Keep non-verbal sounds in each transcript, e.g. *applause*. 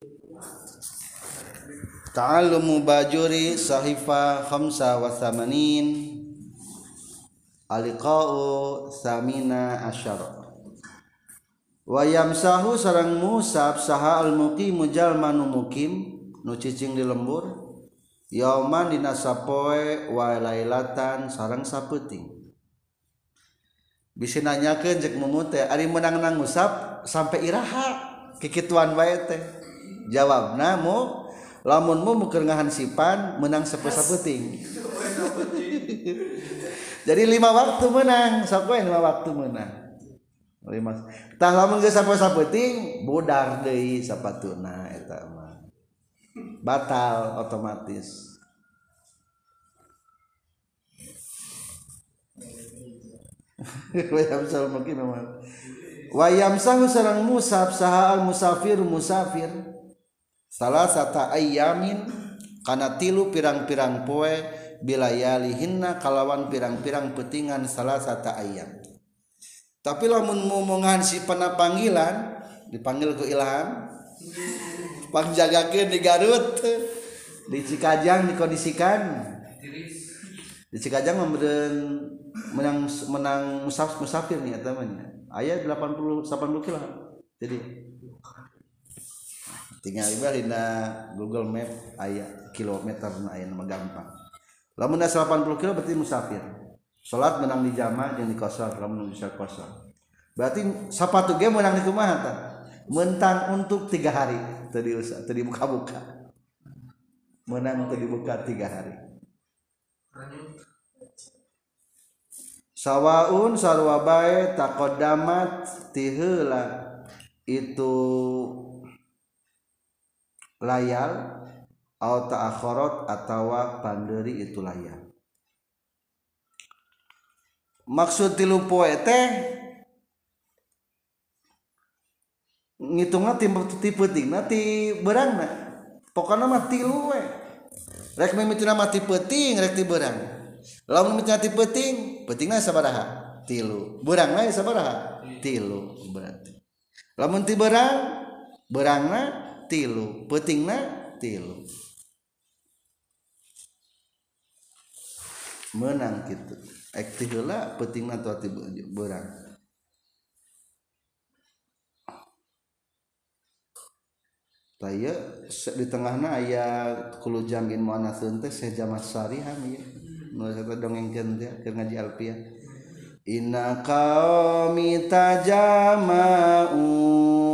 Hai taal mu bajuri Shahifa Hamsawamanin Alilika samina ashar wayam sahhu sarang musap saha almuti mujalman mukim nucicing di lembur Yaomandina sappoe walailatan sarang sapputih bis nanya kejek mumute Ari menangangngusap sampai ha kekian wate jawab namu lamunmu mukernahan sipan menang sepesa peting *laughs* jadi lima waktu menang sok lima waktu menang lima tah lamun geus sepesa peting budar deui sapatuna eta mah batal otomatis *laughs* wayam sahul mungkin wayam sahu serang musaf sahal musafir musafir salah satu ayamin karena tilu pirang-pirang poe bilayalihinna kalawan pirang-pirang petingan salah satu ayam tapi lamun ngomongan si pernah panggilan dipanggil ke ilham pangjagakeun di Garut di Cikajang dikondisikan di Cikajang memberen menang menang musaf musafir nih temannya puluh 80 80 kilo jadi tinggal ibarina Google Map ayat kilometer ayat nama gampang lamun 80 kilo berarti musafir sholat menang di jama yang di kosor lamun bisa kosor berarti sepatu game menang di rumah ta mentang untuk tiga hari tadi usah tadi buka buka menang tadi buka tiga hari sawaun sarwabai takodamat tihela itu layal atau ta'akhorot atau banderi itu layal maksud tilu poete ngitungnya ngitungna tipe tipe ting nanti berang na pokoknya mati tilu rek mimituna nama tipe ting rek tipe berang lamun tipe ting petingnya pentingna sabaraha tilu berang na sabaraha tilu berarti lamun ti berang berang na? tilu petingna tilu menang gitu aktif lah petingna atau berang Taya di tengahnya ayah kulu jamin mau anak sente saya jamat ham ya. Nulis kata dongeng dia ke ngaji Ina Inna kami tajamau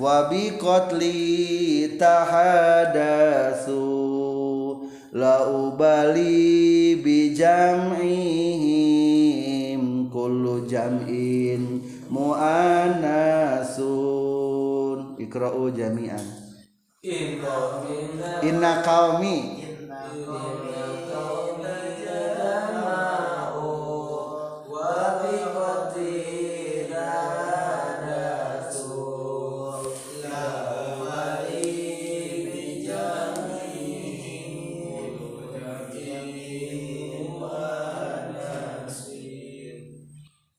Kh wabi koliita su la bali Bi jamkulu jammin muaanasun ikro jam Inna kaum mi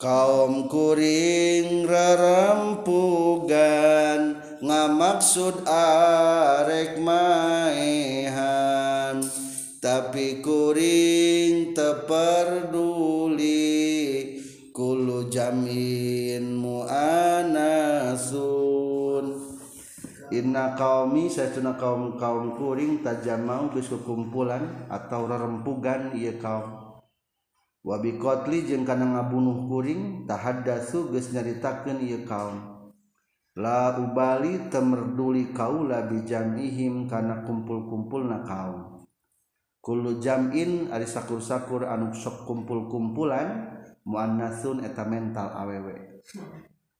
Hai kaumkuringngerrempugan ngamaksud arerekmahan tapi kuring te perdukulu jamin muaun Inna kaum saya cuna kaum kaum kuring tajam mau untuk kekumpulan ataurempugan ia kaum Wabi godling karena ngabunuh going daha suges nyaritakan kau la Balli temer du kau la Jambihim karena kumpul-kumpul na kaukulu jammin Ari sakursakur anuksho kumpul-kumpulan muanasun eta mental awewe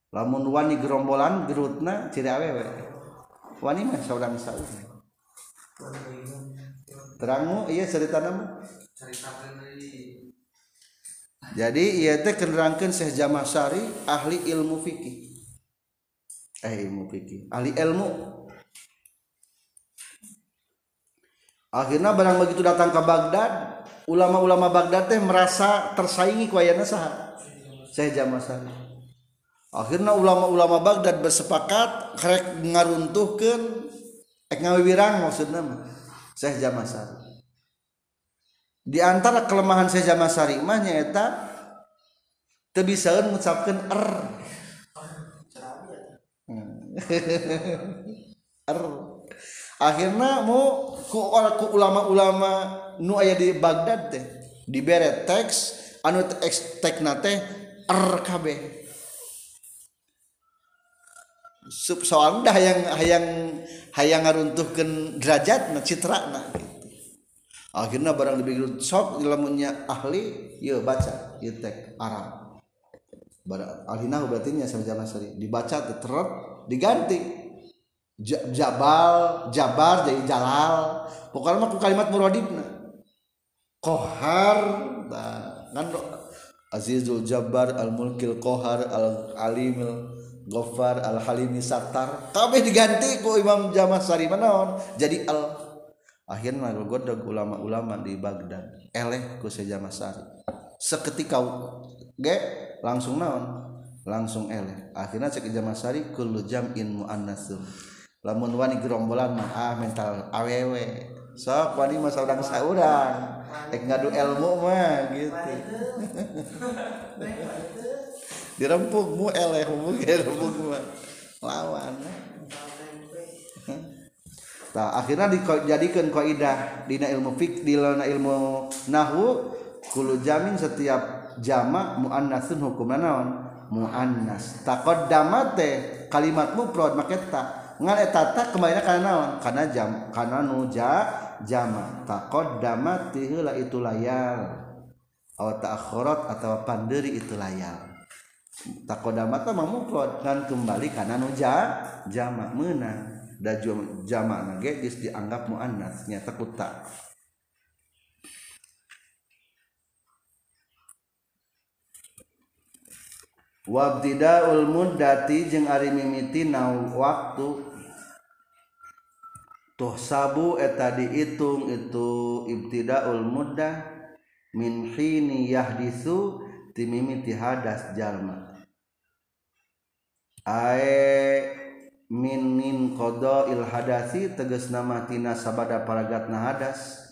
lamun Wani gerombolan gerutna ciri awewek wanita seorang teranggu ya cei tanmu angkan Syekhmasari ahli ilmu fiqih eh ilqli ilmu akhirnya barang begitu datang ke Baghdad ulama-ulama Baghdad eh merasa tersaingi kuaya Symas akhirnya ulama-ulama Baghdad bersepakat ke ngaruntuhkan nga wirang maksud Syekh Jamasari diantara kelemahan seja masamahnyaeta te mencapkan er". *laughs* er". akhirnya muku ulama-ulama nu aya di bagdad de di bere teks anutso er yangang hayangan runtuhkan derajat nacitra nah akhirnya barang lebih sok ilmunya ahli ya baca ya tek Arab barang ahlinah berarti nya sama jalan sari dibaca terus diganti jabal jabar jadi jalal pokoknya mah kalimat muradibna kohar nah, kan Azizul jabar Al Mulkil Kohar Al Alimil Gofar Al Halimi Sattar kabeh diganti ku Imam Sari manaon jadi Al akhirnya gue godog ulama-ulama di Baghdad eleh ku sejama sari seketika ge langsung naon langsung eleh akhirnya jama sari kullu in mu'annasum lamun wani gerombolan mah ah mental awewe sok wani mah saudang saudang ek ngadu ilmu mah gitu *laughs* dirempuk mu eleh mu mah lawan eh. akhirnya dijakan koidah Dina ilmu fiq dina ilmu nahukulu jamin setiap jamak mua hukumonnas tak damate kalimatmu pro make karena jam karena nuja jamak tako damatilah itu laalt atau pandiri itu layar takodamata mamu dan kembali karena nuja jamak menang da jama' nage geus dianggap muannas nyata kuta wabtidaul muddati jeung ari mimiti na waktu tuh sabu eta diitung itu ibtidaul muddah min khini yahdisu timimiti hadas jalma ae minin kodo ilhadasi teges nama tina sabada paragatna hadas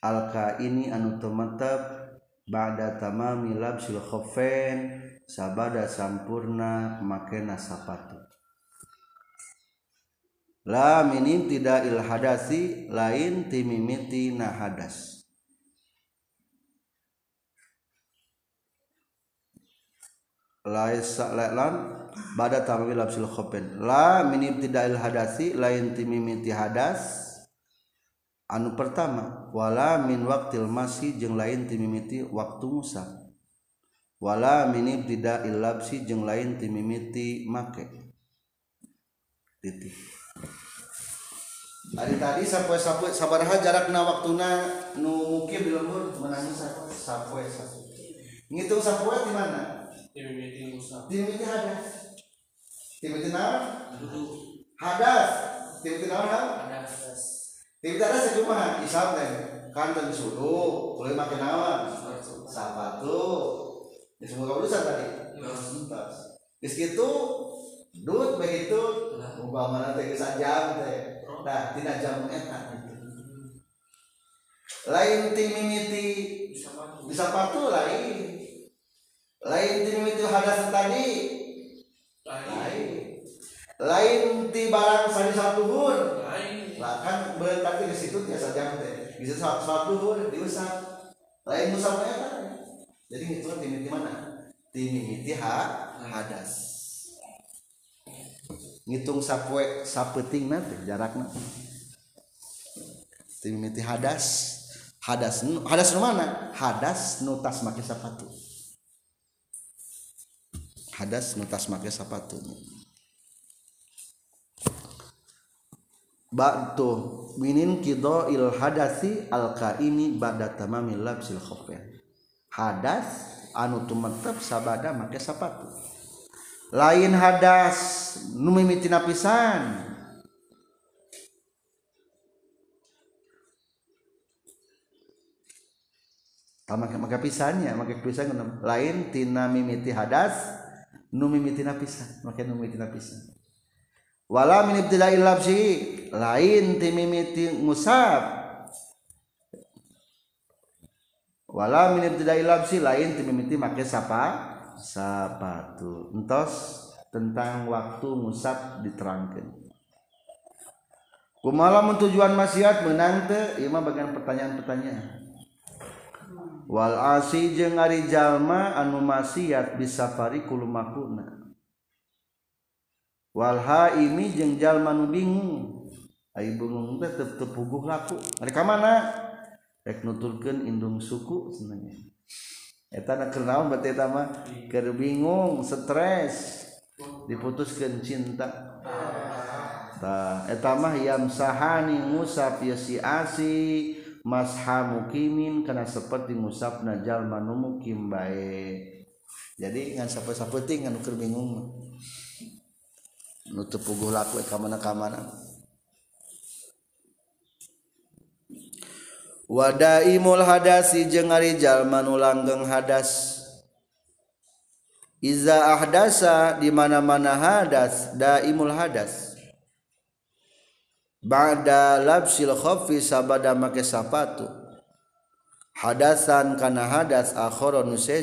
alka ini anu tematap ba'da tamami labsil khofen sabada sampurna makena sapatu la minin tidak ilhadasi lain timimiti nahadas lais lelan bada tamwil absil khopen la min ibtidail hadasi lain timimiti hadas anu pertama wala min waktil masih jeung lain timimiti waktu musa wala min ibtidail Jeng jeung lain timimiti make titik Ari tadi sapoe sapoe na waktu na nu mukim di lembur menangi sapoe sapoe. Ngitung sapoe di mana? Di mimpi Musa. Di mimpi hadas. Timothy naon? Hadas. tiba-tiba naon kan? Hadas. tiba hadas itu mah isap teh. Kan dan suruh, boleh make naon? Sabatu. Ya semua urusan tadi. Iya. Tuntas. Di situ dut begitu mana teh geus jam teh. Nah, tidak jam enak gitu. lain timimiti bisa patu lain lain timimiti hadas tadi lain lain ti barang sani satu hur lah kan berarti di situ biasa saja teh bisa satu satu hur diusap lain musaf ya, kan jadi itu kan mana Timiti ha hmm. hadas ngitung sapwe sapeting nanti jaraknya Timiti hadas hadas hadas nu mana hadas nutas make sepatu hadas nutas make sepatunya ba'du minin il hadasi al kaimi ba'da tamamil labsil khuffain hadas anu tumetep sabada make sepatu. lain hadas nu napisan. pisan maka ah, maka pisannya maka pisan ya, lain tina mimiti hadas nu mimiti pisan maka nu mimiti pisan wala min ibtila'il lafsi lain timimiti ngusap wala min ibtidai lafsi lain timimiti make sapa sapatu entos tentang waktu musab diterangkan kumalam tujuan maksiat menang te Ima bagian pertanyaan-pertanyaan wal asi jeung ari jalma anu maksiat bisafari kulumakuna Walha ini jengjal manuding bingungtete laku mereka manakenndung suku bingung stress diputuskan cintamah yangsahan muapasi Masukimin karenapet dingusap najal man kimbae jadi sampai-sapetker bingung uppugu lakue kamana kamana Wada imul hadasi jengrijjal manulanggeng hadas Iiza ah dasa di mana-mana hadas daul hadaskhofi sab hadasan kana hadas akhoron nusje,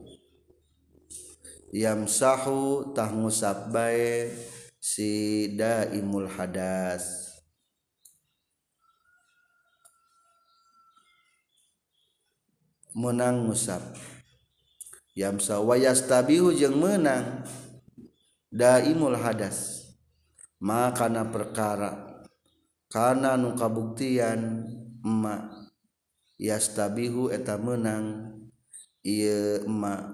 yam sahhu tahuap sidaul hadas menangnguap yam sawwa ya stabilhu yang menang daimul hadas makana perkara karena nu kabuktianmak ya stabilhu eta menang iamakaf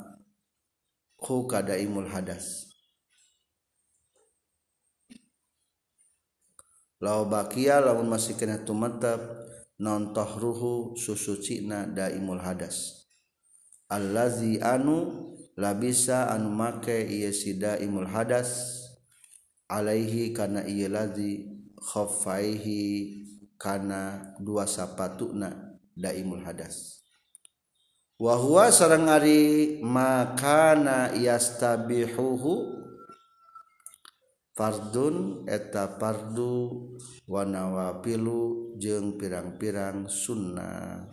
hu kadaimul hadas Lau bakia lamun masih kena tumetep nontoh ruhu susu cina daimul hadas allazi anu labisa anu make iya si imul hadas alaihi kana iya lazi khafaihi kana dua sapatukna daimul hadas wah serrang Ari makana ia stabilhu fardun eta parduwananawapilu jeung pirang-pirang sunnah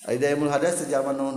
Adaul had seja-unaon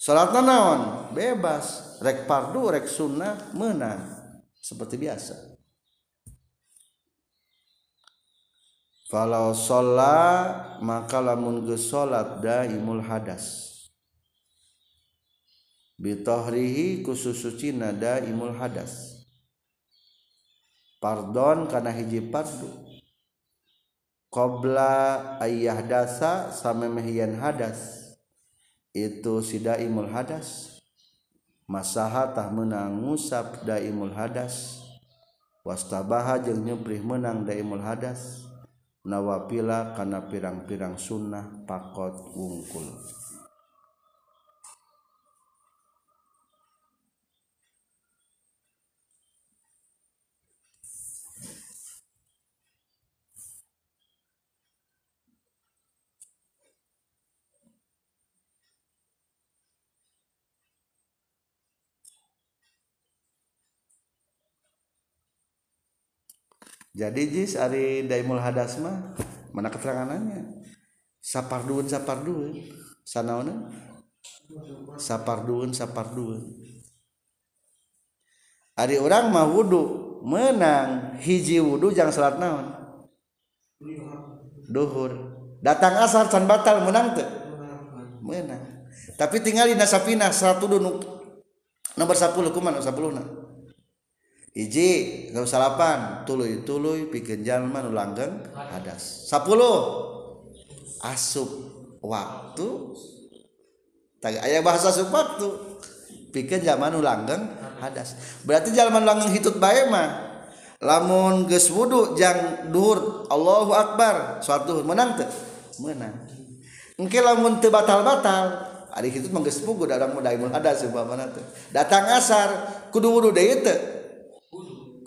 sala naon bebas rek pardu rek sunnah me seperti biasa maka lamunul hadashi khususul hadas Pardon karena hijidu kobla ayah dasa sampai Meian hadas étanttu sida Imul hadas, Masahatah menang ngusap Daimul hadas. Wastabaha jeung nyebrih menang Daimul hadas, nawapila kana pirang-pirang sunnah pakot ungkul. diji Ari Daimul hadasma menangteranganannya saparun sapar du sana saparun sapar du ada orang Mahwudhu menang hiji wudhu jangan salat na dhuh datang asalsan batal menang keang tapi tinggalin satu dulu nomor 1016 salapan pige had asub waktu aya bahasa sesuatu pikir zaman nu langgeng had berarti jalan langutmah lamun wudhu janganr Allahu akbar suatu menant menang mungkinal-batal meng dalam mudah sebuah datang asar kudu-wuudhu de itu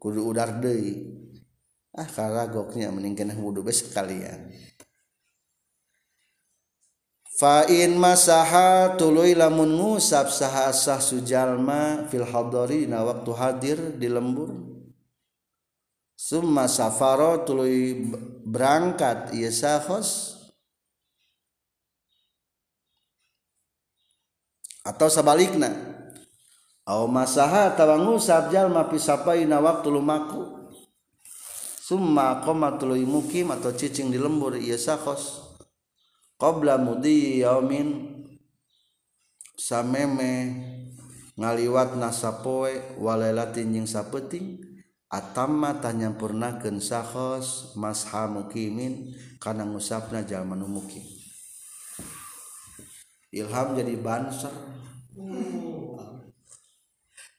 kudu udar deui ah karagoknya mending kena wudu bae sekalian Fa'in masaha tuluy lamun ngusap saha sah sujalma fil hadari dina waktu hadir di lembur summa safaro tuluy berangkat ieu sahos atau sebaliknya Aw masaha sabjal ma pisapai na waktu lumaku. Summa qama tuluy mukim atau cicing di lembur ieu iya sakos. Qabla mudi yaumin sameme ngaliwat nasapoe walailatin jing sapeting atamma tanyampurnakeun sakos masha mukimin kana ngusapna jalma nu mukim. Ilham jadi banser. Hmm.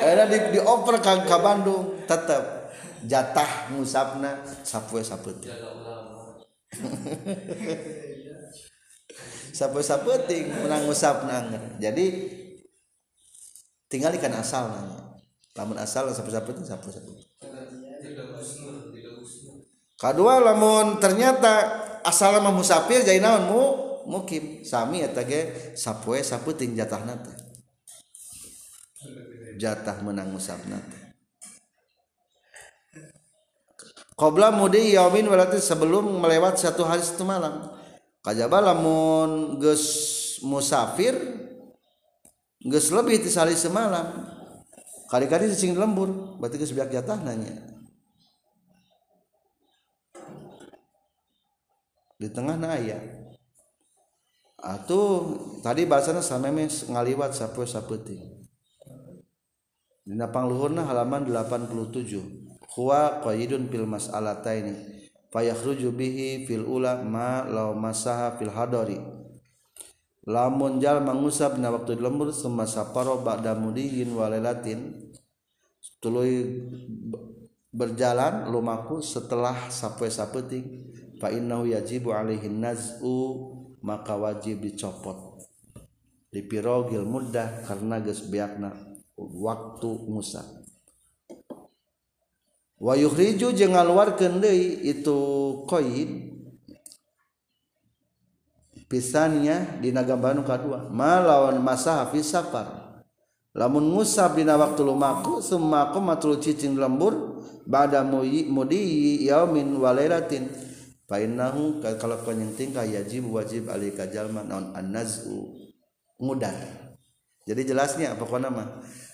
Akhirnya di, di oper ke, ke Bandung tetap jatah musabna sapue saputing. *laughs* sapue saputing menang musabna. Jadi tinggal ikan asal nanya. Lamun asal sapue saputing sapue saputing. Kedua lamun ternyata asal mah musafir jadi naon mu mukim sami eta ge sapue saputing jatah nata jatah menang nanti. qabla mudi yaumin berarti sebelum melewat satu hari satu malam kajaba lamun geus musafir geus lebih ti semalam kali-kali cicing lembur berarti geus biak jatah nanya di tengah na aya atuh tadi bahasana sameme ngaliwat sapu saputing Dina pangluhurna halaman 87. Huwa qayyidun fil mas'alataini fayakhruju bihi fil ula ma law masaha fil hadari. Lamun jal mangusap na waktu lembur semasa paro ba'da mudiyin walelatin tuluy berjalan lumaku setelah sapoe sapeting fa innahu yajibu alaihi naz'u maka wajib dicopot dipirogil mudah karena gesbiakna waktu Musa wa yukhriju jeung ngaluarkeun deui itu qaid pisannya dina gambaran kadua ma lawan masa fi safar lamun Musa dina waktu lumaku summa qamatul cicing lembur bada mudi yaumin walailatin kalau kau kalau penyenting yajib wajib alikajalman jalma naon annazu mudar jadi jelasnya apa kau nama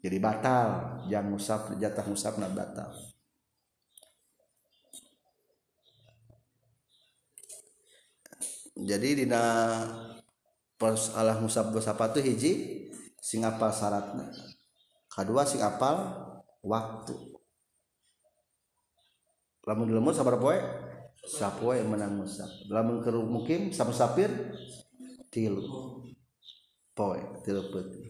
jadi batal yang musaf jatah musaf nah batal jadi dina persalah musaf musaf itu hiji sing apal kedua sing waktu lamun dulu sabar poe sapoe menang musaf lamun kerumukim mukim sama sapir tilu poe tilu putih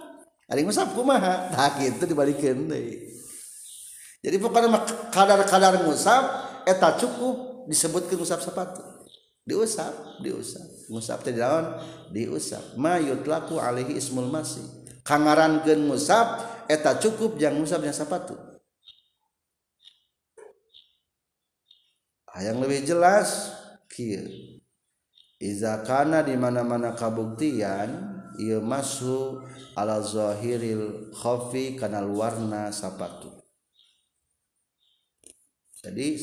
dibalik jadi bukan kadar-kadarngusap eta cukup disebut keap sappatu diusap diusap diusap mayut lakuhi masih kangaran musap eta cukup yang musap yangpatu aya yang lebih jelas Iizakana di mana-mana kabuktian yang masuk alazohirilfi kanal warna sapato jadi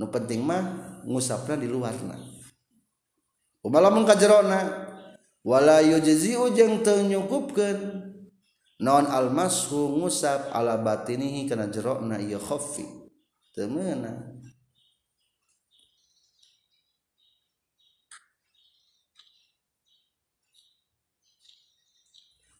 penting mah ngusaplah di luarnangka jeronwalang tenykup non alma musap alaba ini karena jeroknafi temen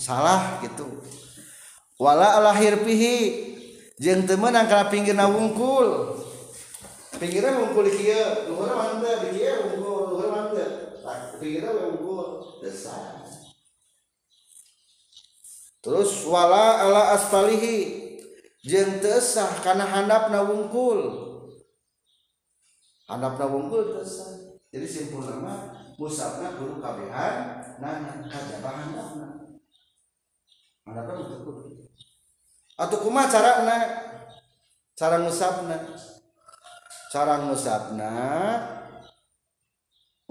salah gitu wala lahir pihi jeng temen angkara pinggir na wungkul pinggirnya wungkul di kia luhurnya mantap di kia wungkul luhurnya mantap nah, pinggirnya wungkul desa terus wala ala asfalihi jeng tesah karena handap na wungkul handap na wungkul tesah jadi simpul nama musabna guru kabehan nana kajabah handapna atauma caraab cara muabna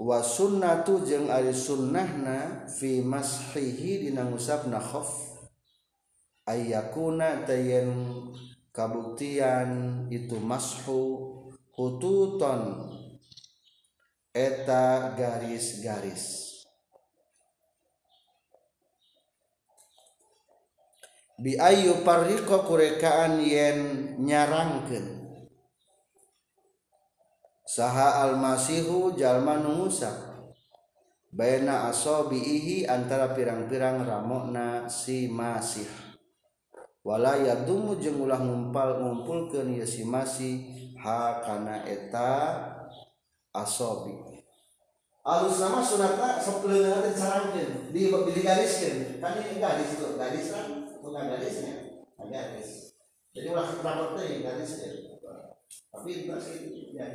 wasunangulnahnarihiab ayayakuna kabuttian itu masfu hutu eta garis garis biyu parirkokurekaan yen nyaranken saha almamasihujalmanung Muapna asobi antara pirang-pirang Ramok nasi masihifwalaumbu jelah ngumpal ngumpul ke masih Hakanaeta asobi sama surat di dis situ bukan garisnya hanya garis jadi ulah rapat tuh yang ya. tapi pas itu tidak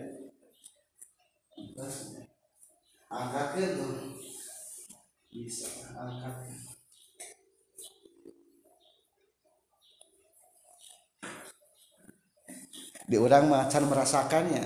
pas angkatkan tuh bisa angkatkan di orang macan merasakannya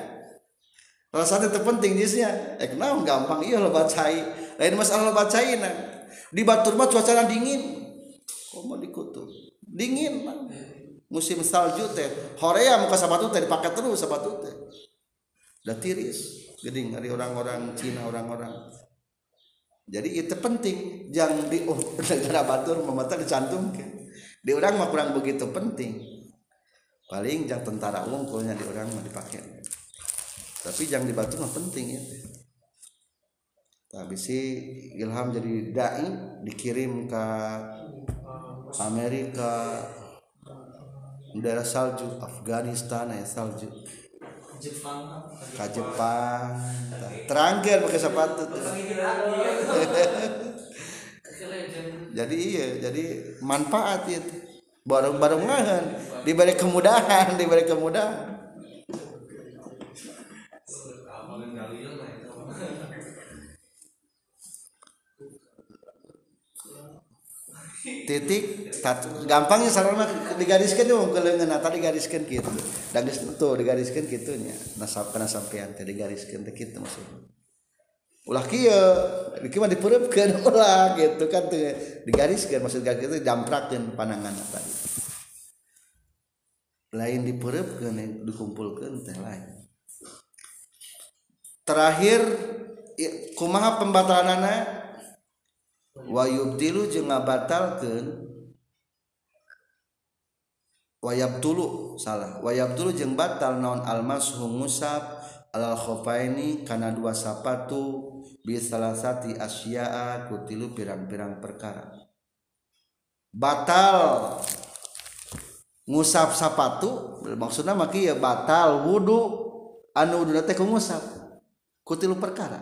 Salah satu itu penting jisnya. Eh kenapa gampang iya lo bacai, Lain masalah lo bacai nah. Di Batur mah cuacanya dingin. Kok mau dikutuk Dingin man. Musim salju teh. Horea muka sepatu teh dipakai terus sepatu teh. udah tiris geding dari orang-orang Cina orang-orang. Jadi itu penting jangan di oh, *laughs* negara Batur memata dicantumkan. Di orang mah kurang begitu penting. Paling jangan tentara kalau di orang mah dipakai tapi yang dibantu mah penting ya tapi si Ilham jadi dai dikirim ke Amerika daerah salju Afghanistan ya salju Jepang ke Jepang terangkir pakai sepatu *laughs* jadi iya jadi manfaat itu baru ngahan diberi kemudahan diberi kemudahan titik tat, gampangnya sarana digariskan tuh kelengan atau digariskan gitu dan itu digariskan gitunya nasab kena sampean teh digariskan teh gitu maksudnya ulah kia iki mah dipeureukeun *laughs* ulah gitu kan tuh digariskan maksud garis itu damprakeun panangan tadi lain dipeureukeun dikumpulkan teh lain terakhir ya, kumaha pembatalanannya way batal wayab salah wayab dulu batal nonon almas musaf alkho ini karena sap biasaati Asia ku pirang-ang perkara batalngusaf sapatumaksud batal wudhu anu perkaraji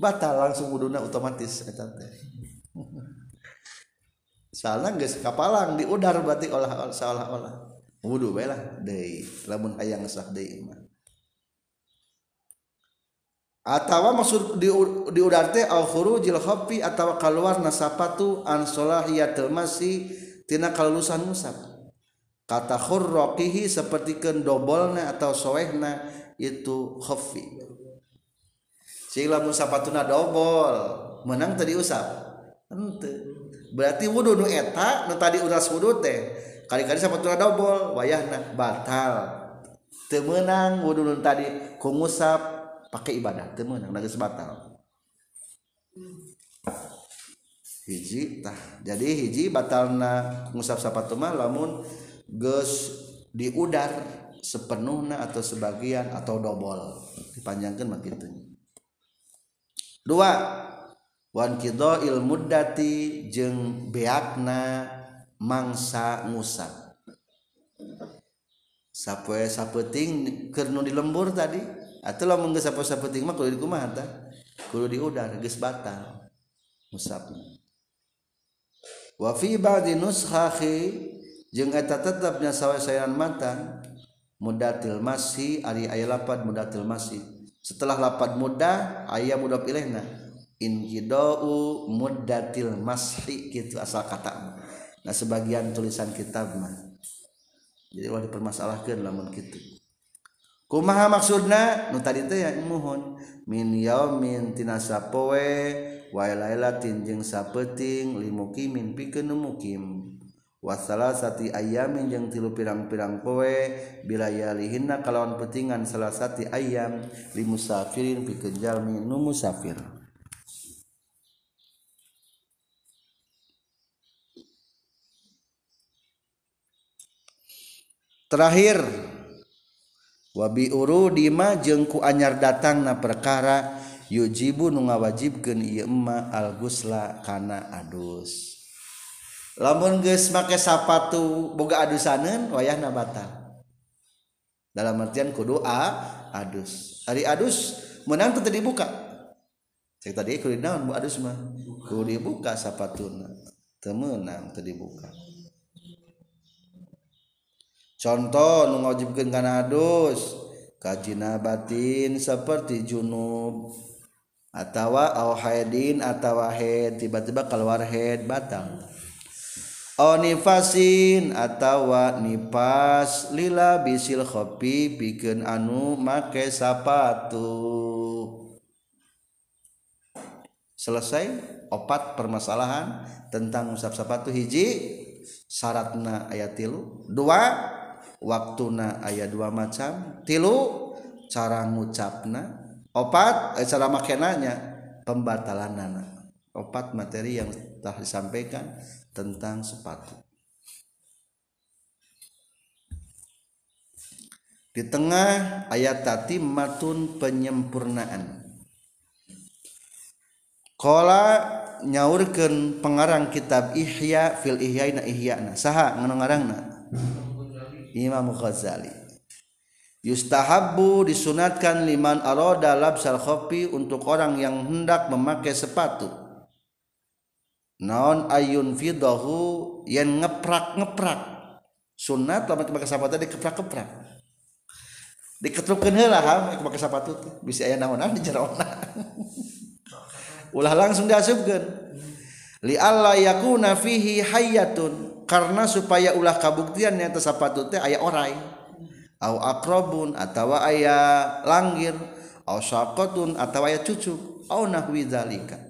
batal langsung uduna otomatis soalnya nggak kapalang di udar berarti olah olah seolah olah wudhu lah, dari lamun ayang sah dari iman atau maksud di di udar teh al khurujil khafi atau keluar nasapatu an ya masi tina kalulusan musab kata khurraqihi seperti kendobolna atau soehna itu khafi mu dobol menang tadi usap berarti wudhu etak tadi teh wayah batal temmenang wud tadi kumusap pakai ibadah batal hijitah jadi hiji batal nahsap diudar sepenuh Nah atau sebagian atau dobol dipanjangkan Makirnya dua oneki il mudti je beatna mangsa nguap sap sappet kerno di lembur tadi ataulah meng di wafihi tetapnya sawyan matang mudatil masih A aya lapan mudatil masih setelah lapat muda ayaah muda pilih nah indo mudatil masri itu asal katamu nah sebagian tulisan kitabmah jadi wa dipermasalahkan la kita kumaha maksudnya nu tadi itu yang mohon min minpowe wang sappetlimuki mimpi ke nemuki Wasalati ayamin jeng tilu pirang-pirang kowe biaya Lihinna kalauwan petingan salahati ayam limus safirin pikenjalmin Numusafir terakhir wabi uru di majengku anyar datang na perkara yujibuunga wajib kema Alguslakana aus. lamun geus make sepatu boga adusaneun wayah batal dalam artian kudu a adus hari adus menang teu dibuka cek tadi kudu naon bu adus mah kudu dibuka sepatuna teu meunang teu dibuka contoh nu ngajibkeun kana adus kajina batin seperti junub atau au haidin atau haid tiba-tiba keluar head batal onifasin atau nipas lila bisil kopi bikin anu make sapatu selesai opat permasalahan tentang usap sepatu hiji syaratna ayat tilu dua waktuna ayat dua macam tilu cara ngucapna opat eh, cara makenanya pembatalanana opat materi yang telah disampaikan tentang sepatu. Di tengah ayat tati matun penyempurnaan. Kala nyaurkan pengarang kitab Ihya fil ihya na ihya na Saha ngarang na Imam Ghazali. yustahabu disunatkan liman aroda labsal kopi untuk orang yang hendak memakai sepatu naon ayun fidahu yang ngeprak ngeprak sunat lama pakai sapatu dikeprak keprak di diketrupkeun lah ham pakai sapatu bisa ayah naon naonan di jerona *laughs* ulah langsung diasupkeun li alla yakuna fihi hayyatun karena supaya ulah kabuktian yang tersapatu teh ayah orai au akrobun atau ayah langgir au sakotun atau ayah cucu, au nahwidalikan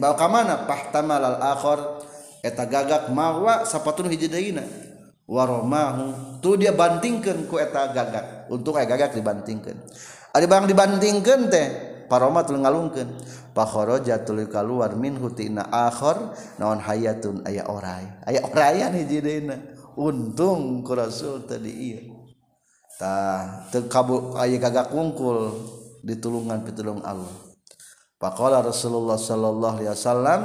kam mana paeta gagak mawa tuh dia bantingkan kueta gagak untung gagak dibantingkan ada bang dibaningkan teh para ngalungkan pakroja tu luar Hayun aya or untungul tadi gagak kuungkul di Tuan pitulung Allum Rasulullah Shallallahuhiallam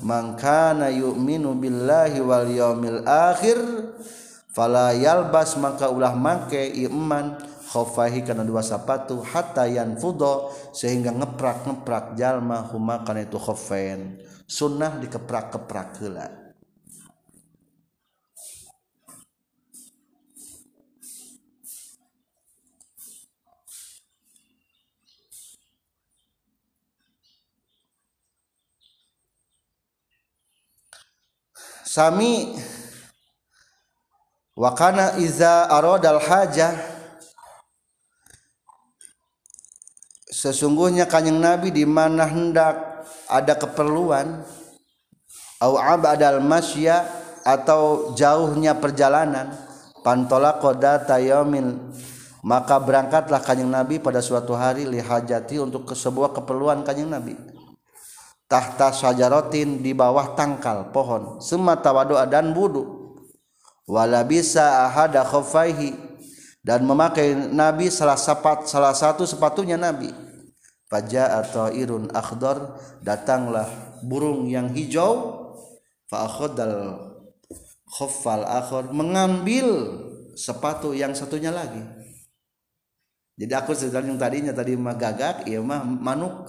mangkana yukillahi waomil akhir fala yalbas maka ulah mangke imankhovahi karena dua sapatu hatayyan fudo sehingga ngeprak-ngeprak jalmahum makan itukhofan sunnah dikeprak-keprakkilan sami wa kana iza aradal hajah sesungguhnya kanyang nabi di mana hendak ada keperluan au abadal masya atau jauhnya perjalanan pantola koda tayamin maka berangkatlah kanyang nabi pada suatu hari lihajati untuk sebuah keperluan kanyang nabi tahta sajarotin di bawah tangkal pohon semata wadoa dan wudu wala bisa ahada khofaihi dan memakai nabi salah sepat salah satu sepatunya nabi Faja atau irun akhdar datanglah burung yang hijau fa'akhodal khofal akhod mengambil sepatu yang satunya lagi jadi aku sedang yang tadinya tadi mah gagak iya mah manuk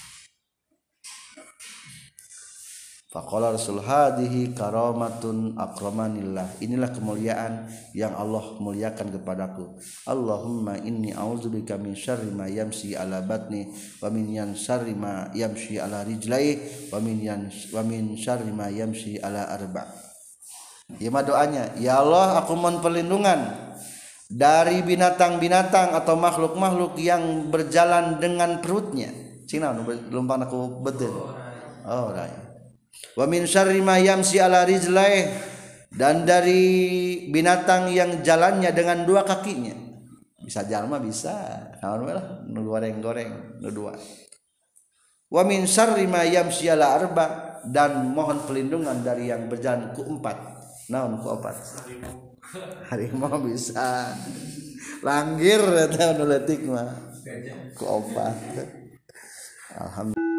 Faqala Rasul hadihi karamatun akramanillah. Inilah kemuliaan yang Allah muliakan kepadaku. Allahumma inni a'udzubika min syarri ma yamshi ala batni wa min yan syarri ma yamsi ala rijlai wa min yan wa min syarri ma yamshi ala arba. Ya doanya, ya Allah aku mohon perlindungan dari binatang-binatang atau makhluk-makhluk yang berjalan dengan perutnya. Cina, lumpang aku betul. Oh, right wa min syarri ma yamsi ala rijlai dan dari binatang yang jalannya dengan dua kakinya bisa jalma bisa naon lah nu goreng-goreng nu dua wa min syarri ma yamsi ala arba dan mohon pelindungan dari yang berjalan ku empat naon ku empat harimau bisa langgir eta nu letik mah ku opat alhamdulillah